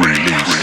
release.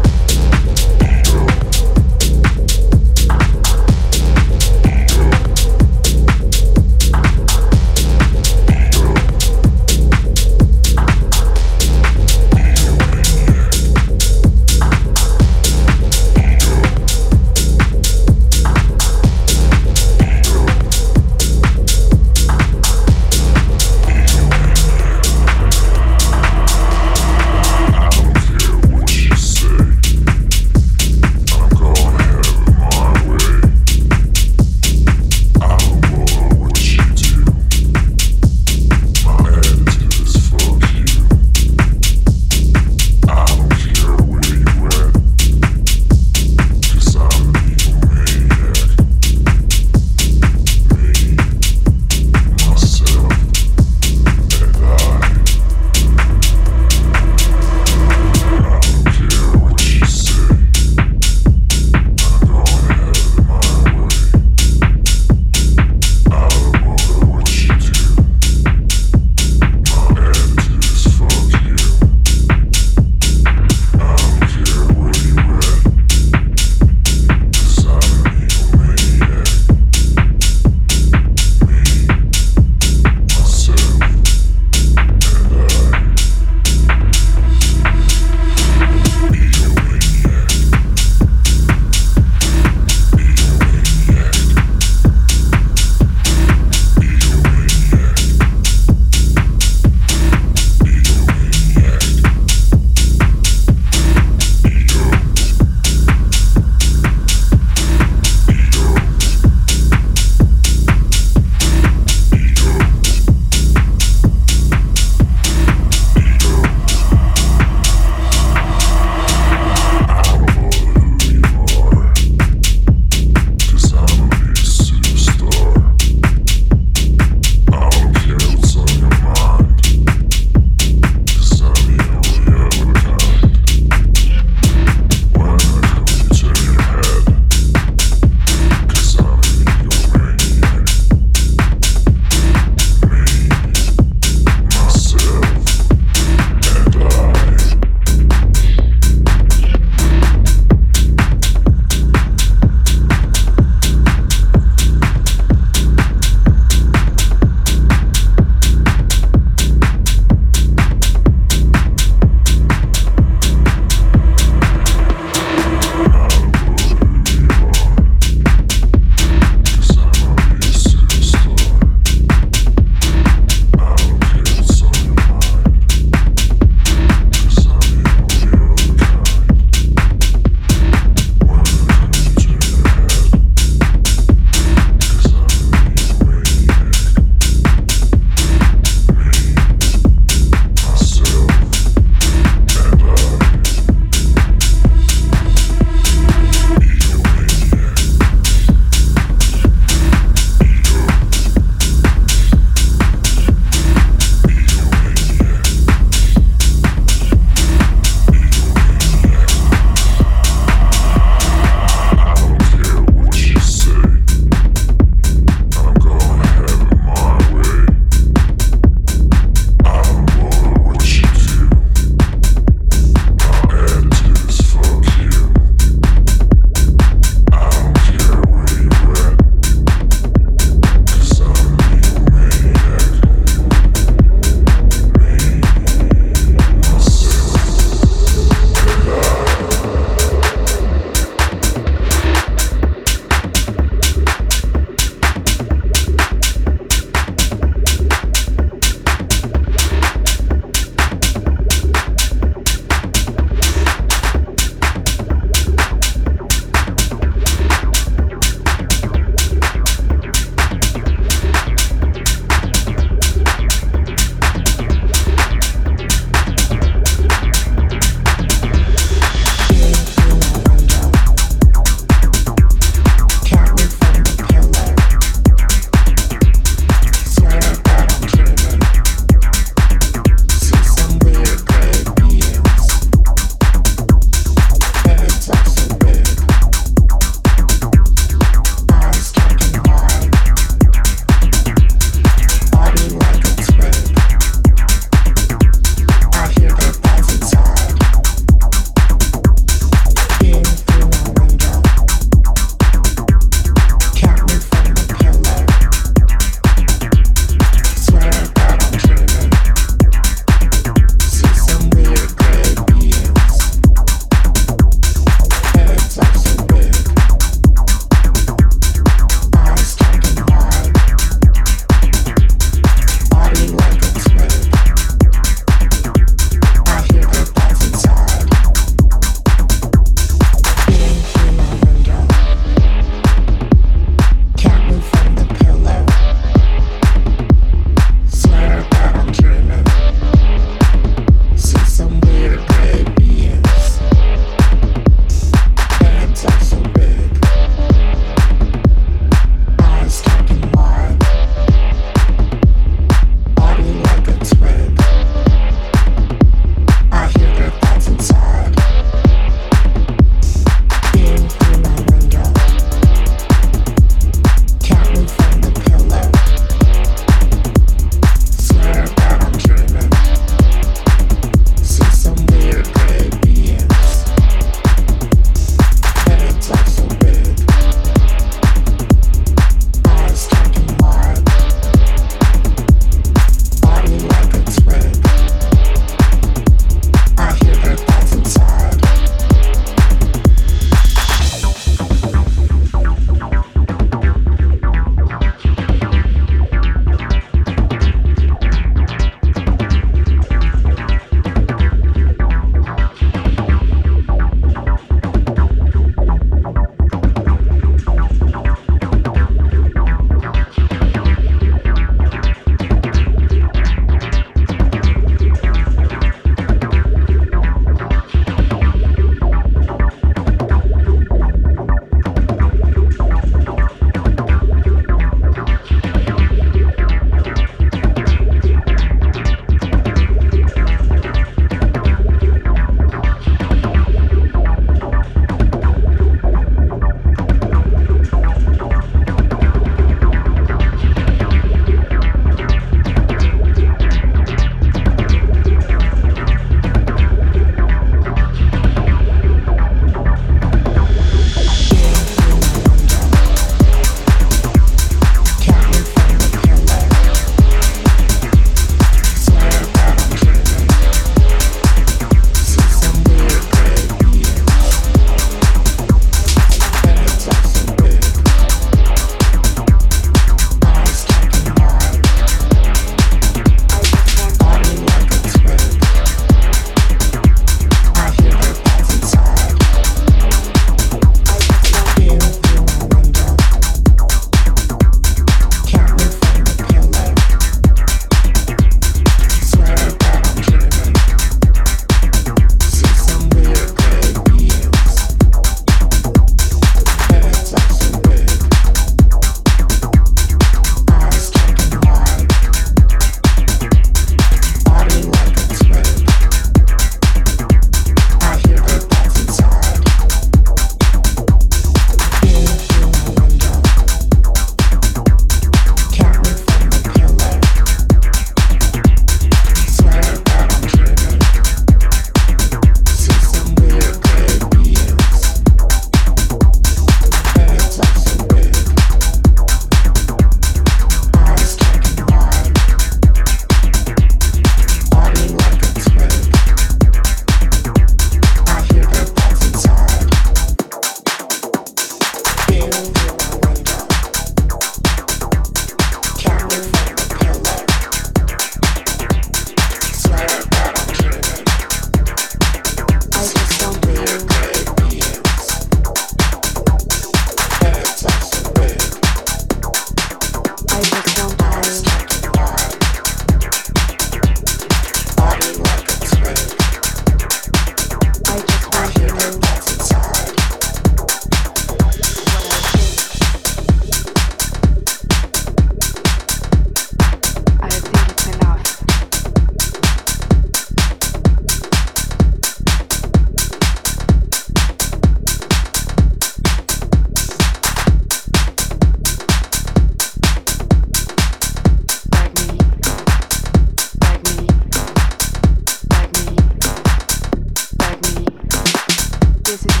This